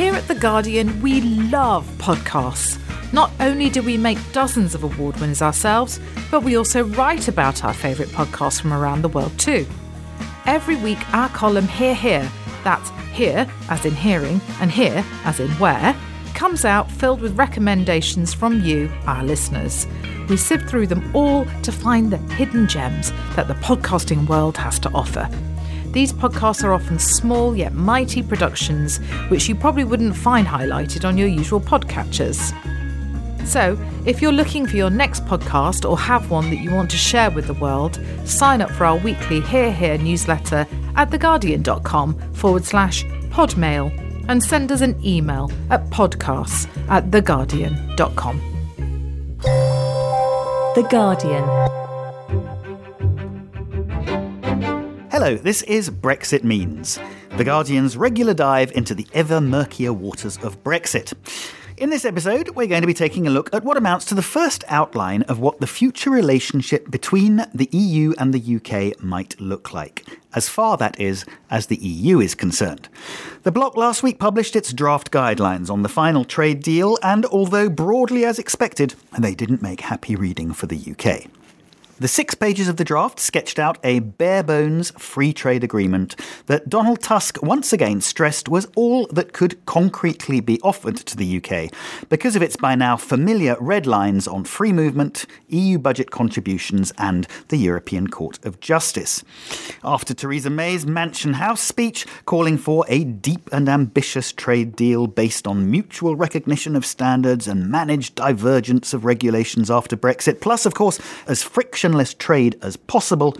Here at The Guardian, we love podcasts. Not only do we make dozens of award winners ourselves, but we also write about our favourite podcasts from around the world too. Every week, our column Hear Here, that's hear as in hearing and here as in where, comes out filled with recommendations from you, our listeners. We sift through them all to find the hidden gems that the podcasting world has to offer. These podcasts are often small yet mighty productions, which you probably wouldn't find highlighted on your usual podcatchers. So, if you're looking for your next podcast or have one that you want to share with the world, sign up for our weekly Hear Here newsletter at theguardian.com forward slash podmail and send us an email at podcasts at theguardian.com. The Guardian. Hello, this is Brexit Means, The Guardian's regular dive into the ever murkier waters of Brexit. In this episode, we're going to be taking a look at what amounts to the first outline of what the future relationship between the EU and the UK might look like, as far, that is, as the EU is concerned. The bloc last week published its draft guidelines on the final trade deal, and although broadly as expected, they didn't make happy reading for the UK. The six pages of the draft sketched out a bare bones free trade agreement that Donald Tusk once again stressed was all that could concretely be offered to the UK because of its by now familiar red lines on free movement, EU budget contributions, and the European Court of Justice. After Theresa May's Mansion House speech calling for a deep and ambitious trade deal based on mutual recognition of standards and managed divergence of regulations after Brexit, plus, of course, as friction frictionless trade as possible,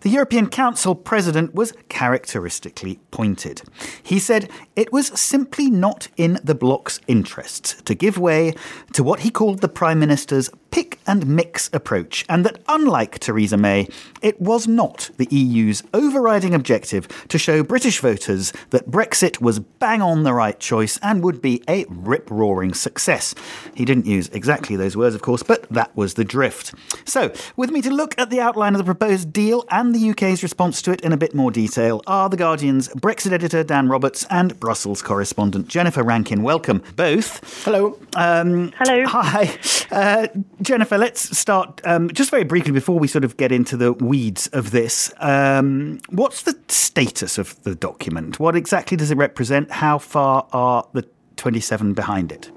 the European Council president was characteristically pointed. He said it was simply not in the bloc's interests to give way to what he called the Prime Minister's pick and mix approach, and that unlike Theresa May, it was not the EU's overriding objective to show British voters that Brexit was bang on the right choice and would be a rip roaring success. He didn't use exactly those words, of course, but that was the drift. So, with me to look at the outline of the proposed deal and the UK's response to it in a bit more detail are The Guardian's Brexit editor Dan Roberts and Brussels correspondent Jennifer Rankin. Welcome, both. Hello. Um, Hello. Hi. Uh, Jennifer, let's start um, just very briefly before we sort of get into the weeds of this. Um, what's the status of the document? What exactly does it represent? How far are the 27 behind it?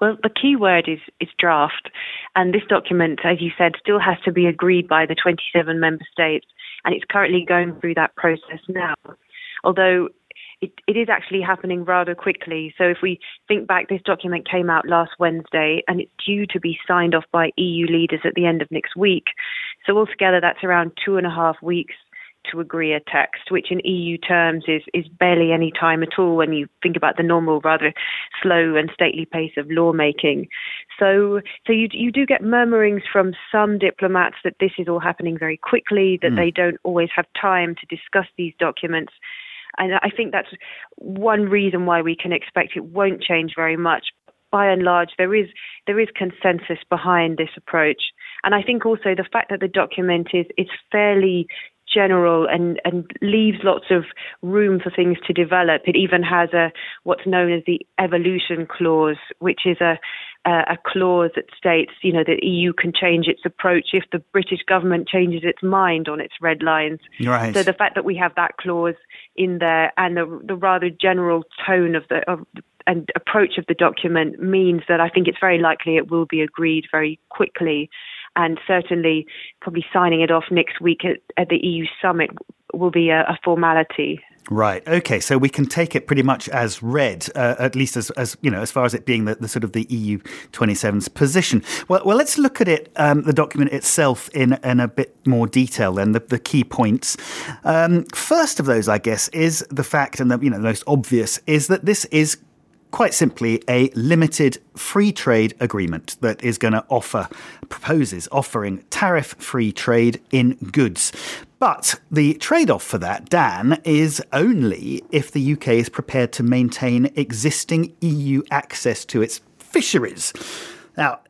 Well, the key word is, is draft. And this document, as you said, still has to be agreed by the 27 member states. And it's currently going through that process now. Although it, it is actually happening rather quickly. So if we think back, this document came out last Wednesday and it's due to be signed off by EU leaders at the end of next week. So altogether, that's around two and a half weeks to agree a text, which in EU terms is, is barely any time at all when you think about the normal, rather slow and stately pace of lawmaking. So, so you, you do get murmurings from some diplomats that this is all happening very quickly, that mm. they don't always have time to discuss these documents. And I think that's one reason why we can expect it won't change very much. By and large, there is there is consensus behind this approach, and I think also the fact that the document is is fairly general and, and leaves lots of room for things to develop. It even has a what's known as the evolution clause, which is a a clause that states, you know, that the EU can change its approach if the British government changes its mind on its red lines. Right. So the fact that we have that clause in there and the, the rather general tone of the of, and approach of the document means that I think it's very likely it will be agreed very quickly and certainly probably signing it off next week at, at the EU summit will be a, a, formality. Right. Okay. So we can take it pretty much as read, uh, at least as, as you know, as far as it being the, the sort of the EU 27's position. Well, well, let's look at it, um, the document itself, in in a bit more detail. Then the, the key points. Um, first of those, I guess, is the fact, and the you know the most obvious is that this is quite simply a limited free trade agreement that is going to offer, proposes offering tariff free trade in goods. But the trade off for that, Dan, is only if the UK is prepared to maintain existing EU access to its fisheries. Now,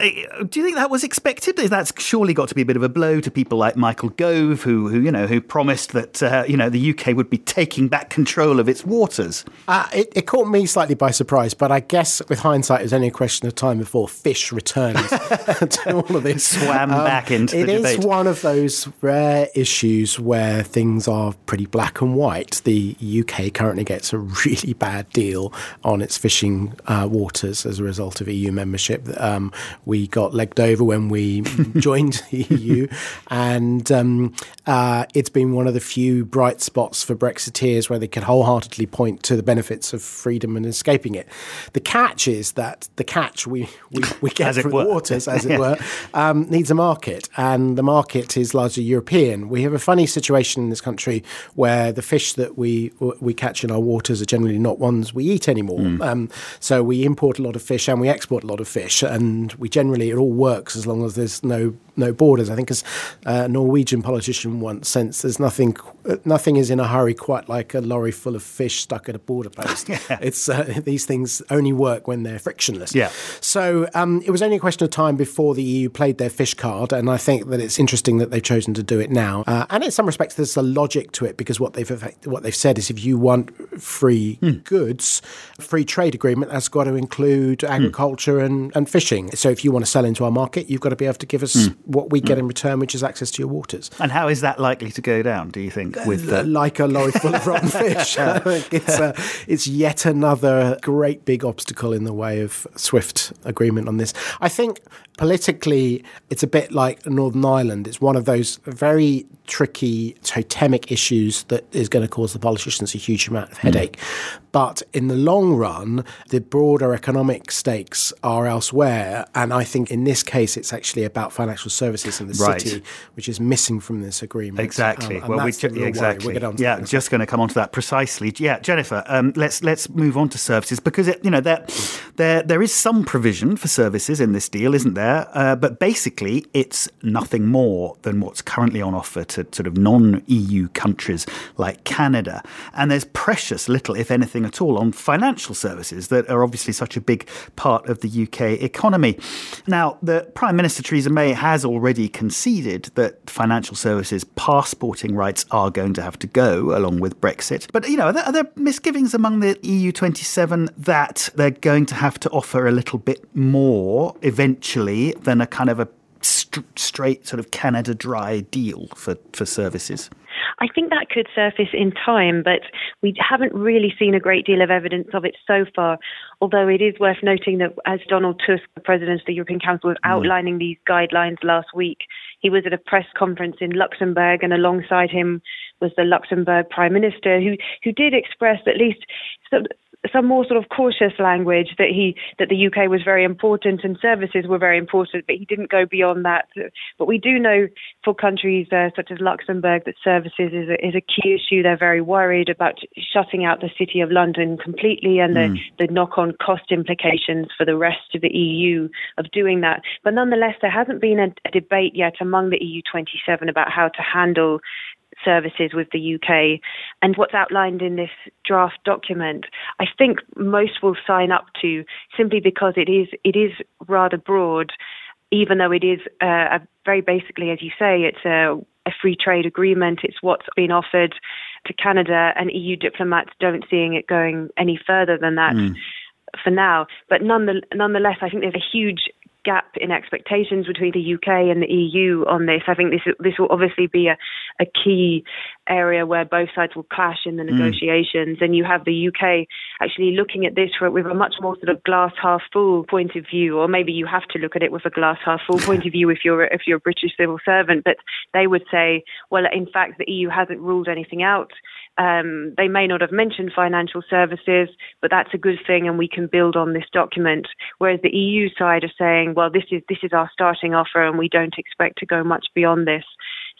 do you think that was expected? That's surely got to be a bit of a blow to people like Michael Gove, who, who you know, who promised that uh, you know the UK would be taking back control of its waters. Uh, it, it, caught me slightly by surprise, but I guess with hindsight, it was only a question of time before fish returns to all of this. Swam um, back into the debate. It is one of those rare issues where things are pretty black and white. The UK currently gets a really bad deal on its fishing uh, waters as a result of EU membership. Um, we got legged over when we joined the EU, and um, uh, it's been one of the few bright spots for Brexiteers where they can wholeheartedly point to the benefits of freedom and escaping it. The catch is that the catch we we, we get through the waters, as it were, um, needs a market, and the market is largely European. We have a funny situation in this country where the fish that we we catch in our waters are generally not ones we eat anymore. Mm. Um, so we import a lot of fish and we export a lot of fish, and we generally it all works as long as there's no no borders. I think as a Norwegian politician once said, there's nothing nothing is in a hurry quite like a lorry full of fish stuck at a border post. yeah. It's uh, these things only work when they're frictionless. Yeah. So um, it was only a question of time before the EU played their fish card, and I think that it's interesting that they've chosen to do it now. Uh, and in some respects, there's a logic to it because what they've what they've said is if you want free mm. goods, free trade agreement has got to include agriculture mm. and, and fishing. So if you want to sell into our market, you've got to be able to give us mm what we get mm. in return, which is access to your waters. And how is that likely to go down? Do you think? With the... like a lorry full of rotten fish, it's a, it's yet another great big obstacle in the way of swift agreement on this. I think politically, it's a bit like Northern Ireland. It's one of those very tricky totemic issues that is going to cause the politicians a huge amount of headache. Mm. But in the long run, the broader economic stakes are elsewhere. And I think in this case, it's actually about financial services in the right. city, which is missing from this agreement. Exactly. Um, well, we ju- exactly. yeah, just going to come on to that precisely. Yeah, Jennifer, um, let's let's move on to services because it, you know there there there is some provision for services in this deal, isn't there? Uh, but basically, it's nothing more than what's currently on offer to sort of non-EU countries like Canada, and there's precious little, if anything anything at all on financial services that are obviously such a big part of the UK economy. Now, the Prime Minister Theresa May has already conceded that financial services passporting rights are going to have to go along with Brexit. But, you know, are there, are there misgivings among the EU 27 that they're going to have to offer a little bit more eventually than a kind of a st- straight sort of Canada dry deal for, for services? I think that could surface in time, but we haven't really seen a great deal of evidence of it so far. Although it is worth noting that as Donald Tusk, the president of the European Council, was mm. outlining these guidelines last week, he was at a press conference in Luxembourg, and alongside him was the Luxembourg Prime Minister, who who did express at least some more sort of cautious language that he that the UK was very important and services were very important, but he didn't go beyond that. But we do know for countries uh, such as Luxembourg that services is a, is a key issue. They're very worried about shutting out the city of London completely and the, mm. the knock-on cost implications for the rest of the EU of doing that. But nonetheless, there hasn't been a, a debate yet among the EU 27 about how to handle services with the UK. And what's outlined in this draft document, I think most will sign up to simply because it is it is rather broad, even though it is uh, a very basically, as you say, it's a a free trade agreement. It's what's been offered to Canada, and EU diplomats don't seeing it going any further than that. Mm. For now, but nonetheless, I think there's a huge gap in expectations between the UK and the EU on this. I think this this will obviously be a, a key area where both sides will clash in the mm. negotiations. Mm. And you have the UK actually looking at this for, with a much more sort of glass half full point of view, or maybe you have to look at it with a glass half full point of view if you're if you're a British civil servant. But they would say, well, in fact, the EU hasn't ruled anything out. Um, they may not have mentioned financial services, but that's a good thing, and we can build on this document. Whereas the EU side are saying, well, this is this is our starting offer, and we don't expect to go much beyond this.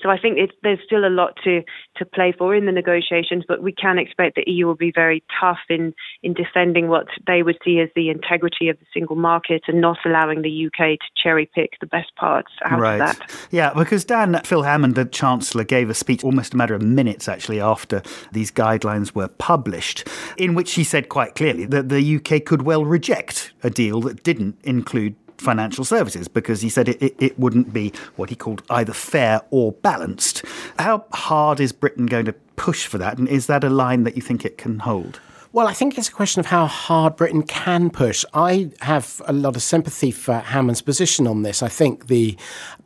So I think there's still a lot to, to play for in the negotiations, but we can expect the EU will be very tough in, in defending what they would see as the integrity of the single market and not allowing the UK to cherry pick the best parts out right. of that. Yeah, because Dan, Phil Hammond, the Chancellor, gave a speech almost a matter of minutes actually after these guidelines were published, in which he said quite clearly that the UK could well reject a deal that didn't include financial services because he said it, it, it, wouldn't be what he called either fair or balanced. How hard is Britain going to push for that? And is that a line that you think it can hold? Well, I think it's a question of how hard Britain can push. I have a lot of sympathy for Hammond's position on this. I think the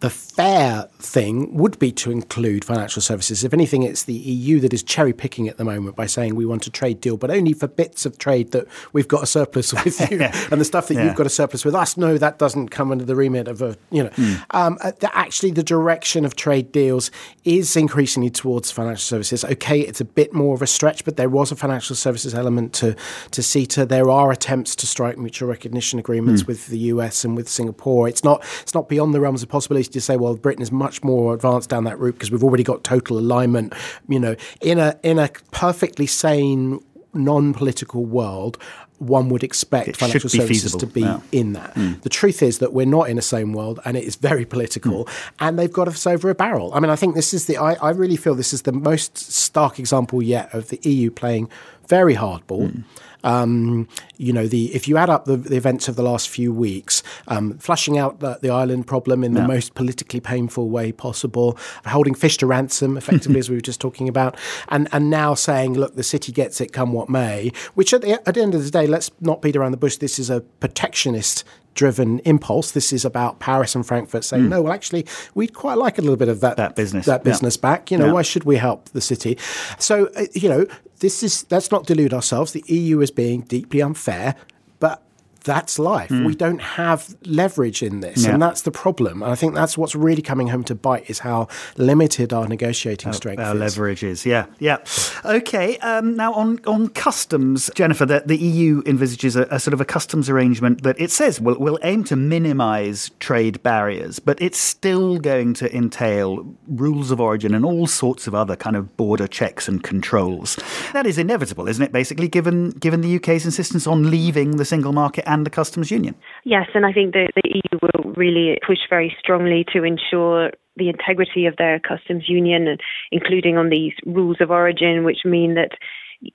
the fair thing would be to include financial services. If anything, it's the EU that is cherry picking at the moment by saying we want a trade deal, but only for bits of trade that we've got a surplus with you, and the stuff that yeah. you've got a surplus with us. No, that doesn't come under the remit of a you know. Mm. Um, the, actually, the direction of trade deals is increasingly towards financial services. Okay, it's a bit more of a stretch, but there was a financial services element element to, to CETA. There are attempts to strike mutual recognition agreements mm. with the US and with Singapore. It's not it's not beyond the realms of possibility to say, well, Britain is much more advanced down that route because we've already got total alignment. You know, in a in a perfectly sane non-political world, one would expect it financial services feasible. to be yeah. in that. Mm. The truth is that we're not in the same world, and it is very political, mm. and they've got us over a barrel. I mean, I think this is the. I, I, really feel this is the most stark example yet of the EU playing very hardball. Mm. Um, you know, the if you add up the, the events of the last few weeks, um, flushing out the, the, Ireland problem in the most politically painful way possible, holding fish to ransom, effectively, as we were just talking about, and and now saying, look, the city gets it, come what may. Which at the, at the end of the day, let's not beat around the bush. This is a protectionist driven impulse. This is about Paris and Frankfurt saying, mm. no, well, actually, we'd quite like a little bit of that, that business, that business yeah. back. You know, yeah. why should we help the city? So, uh, you know, this is let's not delude ourselves. The EU is being deeply unfair, but that's life. Mm. We don't have leverage in this, yeah. and that's the problem. And I think that's what's really coming home to bite is how limited our negotiating our, strength our is. leverage is. Yeah, yeah. Okay. Um, now on on customs, Jennifer, the, the EU envisages a, a, sort of a customs arrangement that it says will will aim to minimise trade barriers, but it's still going to entail rules of origin and all sorts of other kind of border checks and controls. That is inevitable, isn't it? Basically, given given the UK's insistence on leaving the single market and the customs union. Yes, and I think the, the EU will really push very strongly to ensure the integrity of their customs union, including on these rules of origin, which mean that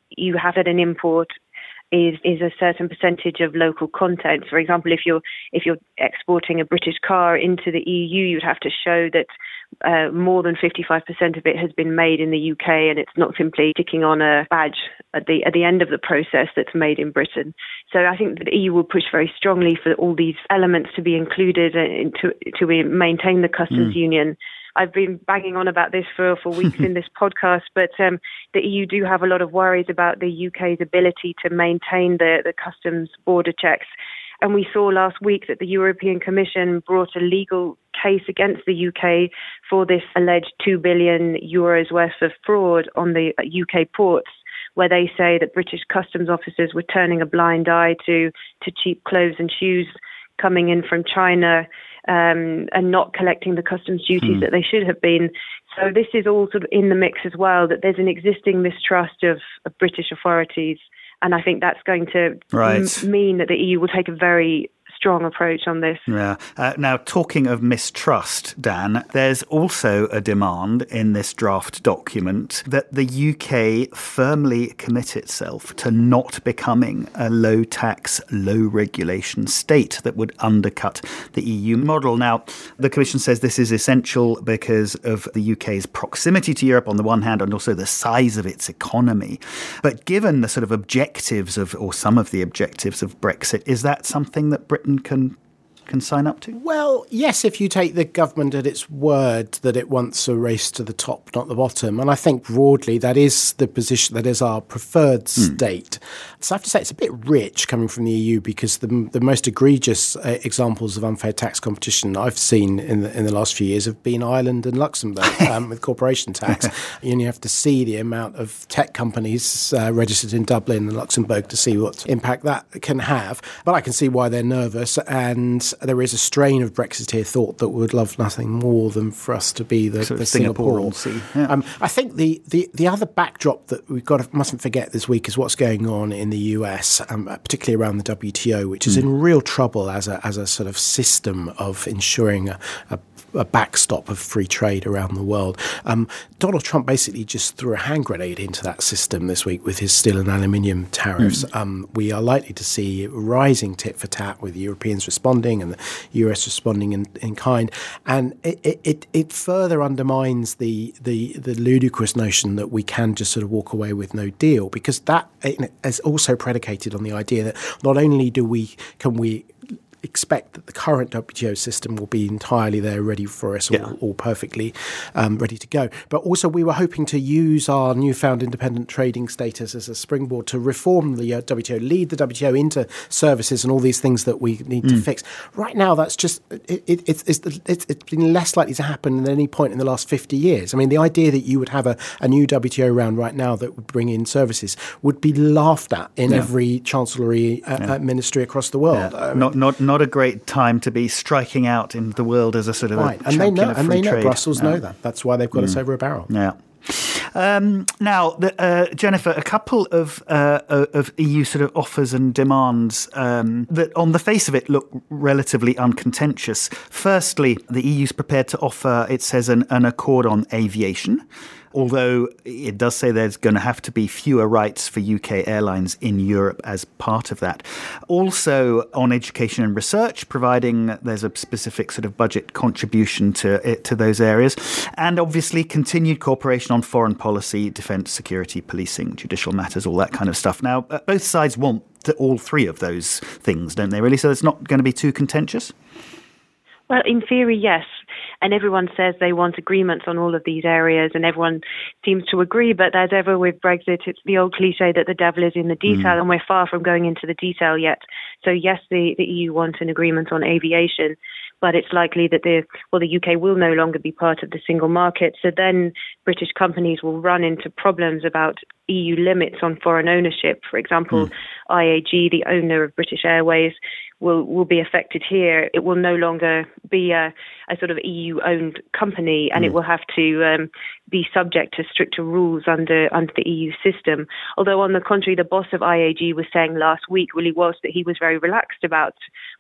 you have at an import is is a certain percentage of local content. For example, if you're if you're exporting a British car into the EU, you'd have to show that uh, more than 55% of it has been made in the UK, and it's not simply ticking on a badge at the at the end of the process that's made in Britain. So I think the EU will push very strongly for all these elements to be included and to to maintain the customs mm. union. I've been banging on about this for, for weeks in this podcast, but um, the EU do have a lot of worries about the UK's ability to maintain the, the customs border checks. And we saw last week that the European Commission brought a legal case against the UK for this alleged 2 billion euros worth of fraud on the UK ports where they say that British customs officers were turning a blind eye to to cheap clothes and shoes coming in from China um, and not collecting the customs duties mm. that they should have been. So this is all sort of in the mix as well. That there's an existing mistrust of, of British authorities, and I think that's going to right. m- mean that the EU will take a very strong approach on this. Yeah. Uh, now, talking of mistrust, Dan, there's also a demand in this draft document that the UK firmly commit itself to not becoming a low tax, low regulation state that would undercut the EU model. Now, the Commission says this is essential because of the UK's proximity to Europe on the one hand and also the size of its economy. But given the sort of objectives of, or some of the objectives of Brexit, is that something that Britain can can sign up to? Well, yes, if you take the government at its word that it wants a race to the top, not the bottom. And I think broadly that is the position, that is our preferred mm. state. So I have to say it's a bit rich coming from the EU because the, the most egregious uh, examples of unfair tax competition I've seen in the, in the last few years have been Ireland and Luxembourg um, with corporation tax. you only have to see the amount of tech companies uh, registered in Dublin and Luxembourg to see what impact that can have. But I can see why they're nervous and there is a strain of Brexiteer thought that would love nothing more than for us to be the, the Singapore. Yeah. um, I think the, the, the other backdrop that we've got to, mustn't forget this week is what's going on in the US, um, particularly around the WTO, which is mm. in real trouble as a as a sort of system of ensuring a, a a backstop of free trade around the world. Um, Donald Trump basically just threw a hand grenade into that system this week with his steel and aluminium tariffs. Mm. Um, we are likely to see rising tit for tat with Europeans responding and the US responding in, in kind, and it, it, it further undermines the, the the ludicrous notion that we can just sort of walk away with no deal because that is also predicated on the idea that not only do we can we expect that the current WTO system will be entirely there, ready for us, yeah. all, all, perfectly um, ready to go. But also, we were hoping to use our newfound independent trading status as a springboard to reform the uh, WTO, lead the WTO into services and all these things that we need mm. to fix. Right now, that's just it, it, it's, it's, it's been less likely to happen than any point in the last 50 years. I mean, the idea that you would have a, a new WTO round right now that would bring in services would be laughed at in yeah. every chancellery uh, yeah. ministry across the world. I mean, not, not, not a great time to be striking out in the world as a sort of right. and they know, and they know trade. Brussels know that. That's why they've got mm. us over a barrel. Yeah. Um, now, the, uh, Jennifer, a couple of uh, of EU sort of offers and demands um, that, on the face of it, look relatively uncontentious. Firstly, the EU is prepared to offer, it says, an, an accord on aviation although it does say there's going to have to be fewer rights for UK airlines in Europe as part of that. Also on education and research, providing there's a specific sort of budget contribution to it, to those areas, and obviously continued cooperation on foreign policy, defence, security, policing, judicial matters, all that kind of stuff. Now, uh, both sides want all three of those things, don't they? Really, so it's not going to be too contentious. Well, in theory, yes. And everyone says they want agreements on all of these areas, and everyone seems to agree. But as ever with Brexit, it's the old cliche that the devil is in the detail, mm. and we're far from going into the detail yet. So, yes, the, the EU wants an agreement on aviation, but it's likely that the well, the UK will no longer be part of the single market. So then British companies will run into problems about EU limits on foreign ownership. For example, mm. IAG, the owner of British Airways, will will be affected here. It will no longer be a, a sort of EU owned company, and mm. it will have to um, be subject to stricter rules under under the EU system. Although on the contrary, the boss of IAG was saying last week, Willie Walsh, that he was very relaxed about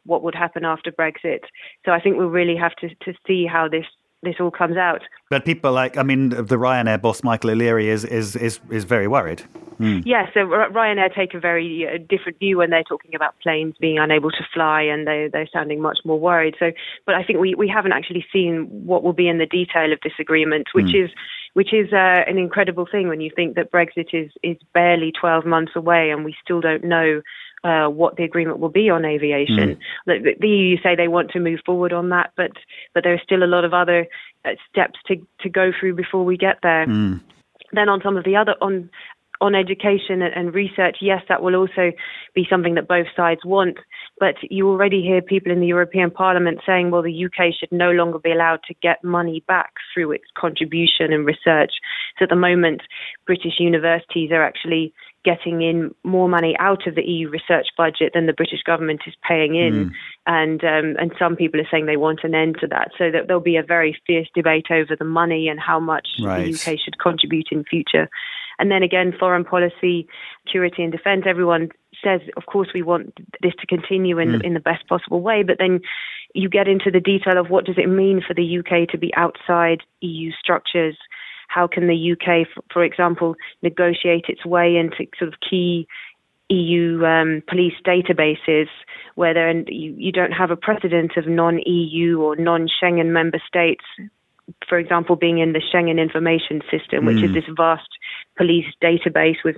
what would happen after Brexit. So I think we'll really have to to see how this this all comes out. But people like, I mean, the Ryanair boss Michael O'Leary is is is, is very worried. Mm. Yeah, so Ryanair take a very uh, different view when they're talking about planes being unable to fly, and they they're sounding much more worried. So, but I think we we haven't actually seen what will be in the detail of this agreement, which mm. is which is uh, an incredible thing when you think that Brexit is is barely 12 months away, and we still don't know uh, what the agreement will be on aviation. Mm. The, the, EU say they want to move forward on that, but but there are still a lot of other uh, steps to to go through before we get there. Mm. Then on some of the other on on education and research, yes, that will also be something that both sides want. But you already hear people in the European Parliament saying, well, the UK should no longer be allowed to get money back through its contribution and research. So at the moment, British universities are actually getting in more money out of the EU research budget than the British government is paying in, mm. and um, and some people are saying they want an end to that. So that there'll be a very fierce debate over the money and how much right. the UK should contribute in future. And then again, foreign policy, security and defense, everyone says, of course, we want this to continue in, mm. in the best possible way. But then you get into the detail of what does it mean for the UK to be outside EU structures? How can the UK, for, example, negotiate its way into sort of key EU um, police databases where there, you, you don't have a precedent of non-EU or non-Schengen member states for example, being in the Schengen Information System, which mm. is this vast police database with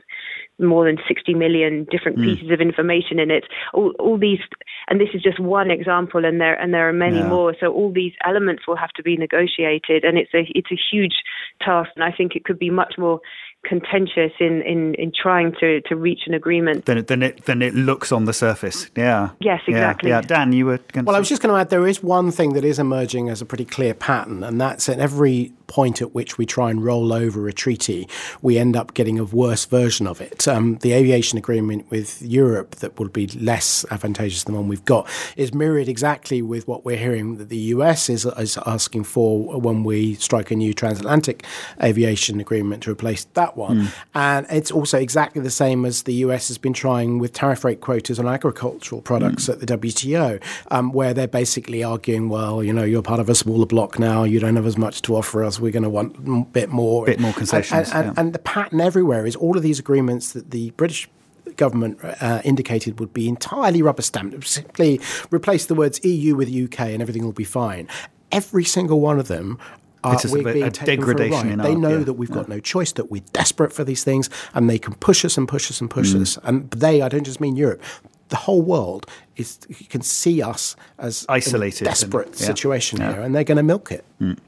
more than 60 million different mm. pieces of information in it. All, all, these, and this is just one example, and there and there are many yeah. more. So all these elements will have to be negotiated, and it's a it's a huge task. And I think it could be much more contentious in, in, in trying to, to reach an agreement than it, than it than it looks on the surface. Yeah. Yes, exactly. Yeah, yeah. Dan, you were. well, I was just going to add there is one thing that is emerging as a pretty clear pattern, and that's at every point at which we try and roll over a treaty, we end up getting a worse version of it. Um, the aviation agreement with Europe that will be less advantageous than the one we've got is mirrored exactly with what we're hearing that the US is, is asking for when we strike a new transatlantic aviation agreement to replace that one. Mm. And it's also exactly the same as the US has been trying with tariff rate quotas on agricultural products mm. at the WTO, um, where they're basically arguing, well, you know, you're part of a smaller bloc now, you don't have as much to offer us we're going to want a bit more. Bit more concessions. And, and, yeah. and, the pattern everywhere is all of these agreements that the British government uh, indicated would be entirely rubber stamped. Simply replace the words EU with UK and everything will be fine. Every single one of them uh, it's we're being a degradation They our, know yeah, that we've yeah. got no choice, that we're desperate for these things, and they can push us and push us and push mm. us. And they, I don't just mean Europe, the whole world is can see us as isolated, desperate and, yeah, situation here, and they're going to milk it. Mm.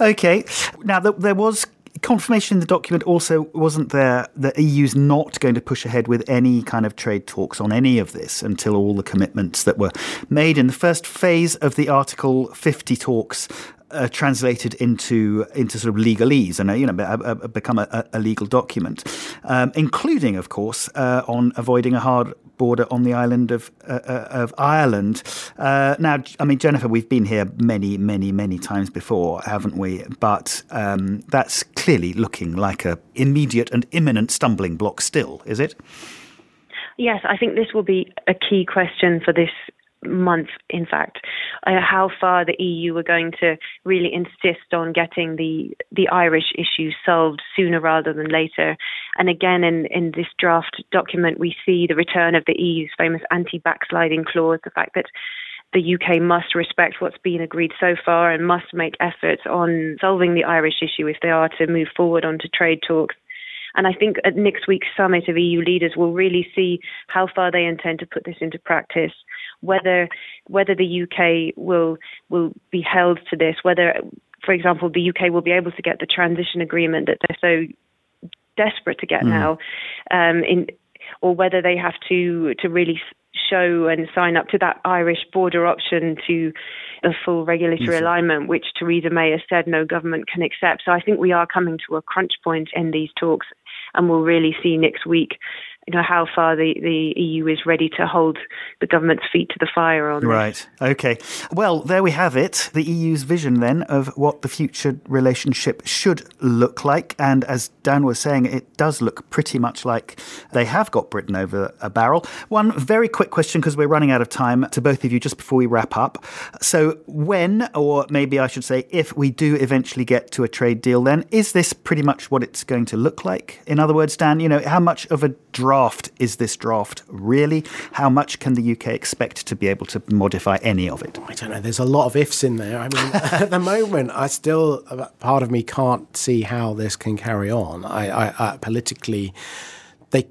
Okay. Now, there was confirmation in the document also wasn't there that EU's not going to push ahead with any kind of trade talks on any of this until all the commitments that were made in the first phase of the Article 50 talks uh, translated into into sort of legalese and uh, you know uh, become a, a legal document, um, including, of course, uh, on avoiding a hard border on the island of uh, uh, of Ireland. now, I mean, Jennifer, we've been here many, many, many times before, haven't we? But um, that's clearly looking like a immediate and imminent stumbling block. Still, is it? Yes, I think this will be a key question for this month, in fact, uh, how far the EU are going to really insist on getting the the Irish issue solved sooner rather than later. And again, in in this draft document, we see the return of the EU's famous anti-backsliding clause, the fact that the UK must respect what's been agreed so far and must make efforts on solving the Irish issue if they are to move forward onto trade talks. And I think at next week's summit of EU leaders, we'll really see how far they intend to put this into practice whether whether the UK will will be held to this, whether, for example, the UK will be able to get the transition agreement that they're so desperate to get mm. now, um, in, or whether they have to to really show and sign up to that Irish border option to a full regulatory alignment, which Theresa May has said no government can accept. So I think we are coming to a crunch point in these talks, and we'll really see next week you know how far the, the EU is ready to hold the government's feet to the fire on. Right. Okay. Well, there we have it. The EU's vision then of what the future relationship should look like, and as Dan was saying, it does look pretty much like they have got Britain over a barrel. One very quick question because we're running out of time to both of you just before we wrap up. So, when, or maybe I should say, if we do eventually get to a trade deal, then is this pretty much what it's going to look like? In other words, Dan, you know, how much of a draft is this draft really? How much can the UK expect to be able to modify any of it? I don't know. There's a lot of ifs in there. I mean, at the moment, I still, part of me can't see how this can carry on. I, I, I politically, they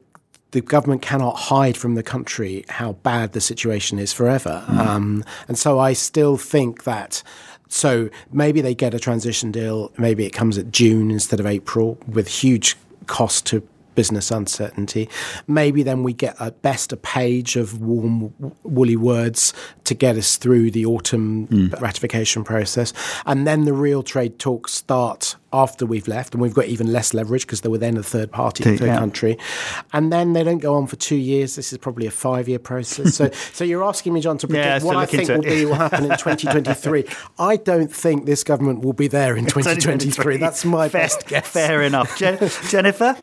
the government cannot hide from the country how bad the situation is forever. Mm. Um, and so I still think that. So maybe they get a transition deal. Maybe it comes at June instead of April with huge cost to business uncertainty. Maybe then we get at best a page of warm, woolly words to get us through the autumn mm. ratification process. And then the real trade talks start after we've left, and we've got even less leverage because they were then a third party, third yeah. country. And then they don't go on for two years. This is probably a five year process. So, so you're asking me, John, to predict yeah, what I think will be will happen in 2023. I don't think this government will be there in 2023. That's my fair, best guess. Fair enough. Jennifer?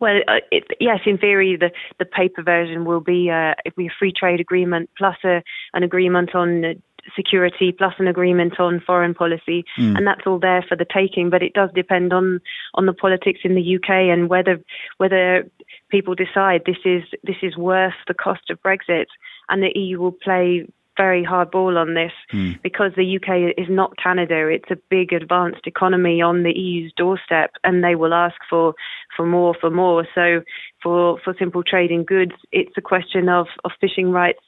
Well, uh, it, yes, in theory, the, the paper version will be uh, be a free trade agreement plus a, an agreement on security plus an agreement on foreign policy, mm. and that's all there for the taking. But it does depend on on the politics in the UK and whether whether people decide this is this is worth the cost of Brexit, and the EU will play very hard ball on this mm. because the UK is not Canada. It's a big advanced economy on the EU's doorstep, and they will ask for for more, for more. So for for simple trade in goods, it's a question of of fishing rights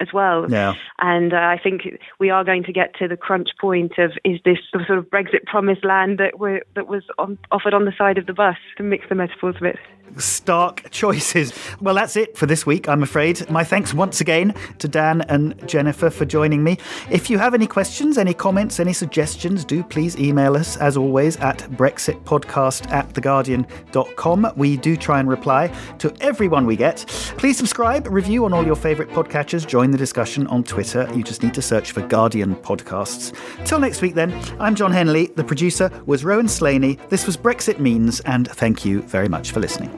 as well. Yeah. And uh, I think we are going to get to the crunch point of is this the sort of Brexit promised land that that was on, offered on the side of the bus to mix the metaphors a bit. Stark choices. Well, that's it for this week, I'm afraid. My thanks once again to Dan and Jennifer for joining me. If you have any questions, any comments, any suggestions, do please email us, as always, at brexitpodcast at theguardian.com. We do try and reply to everyone we get. Please subscribe, review on all your favourite podcatchers, join the discussion on Twitter. You just need to search for Guardian Podcasts. Till next week, then, I'm John Henley. The producer was Rowan Slaney. This was Brexit Means, and thank you very much for listening.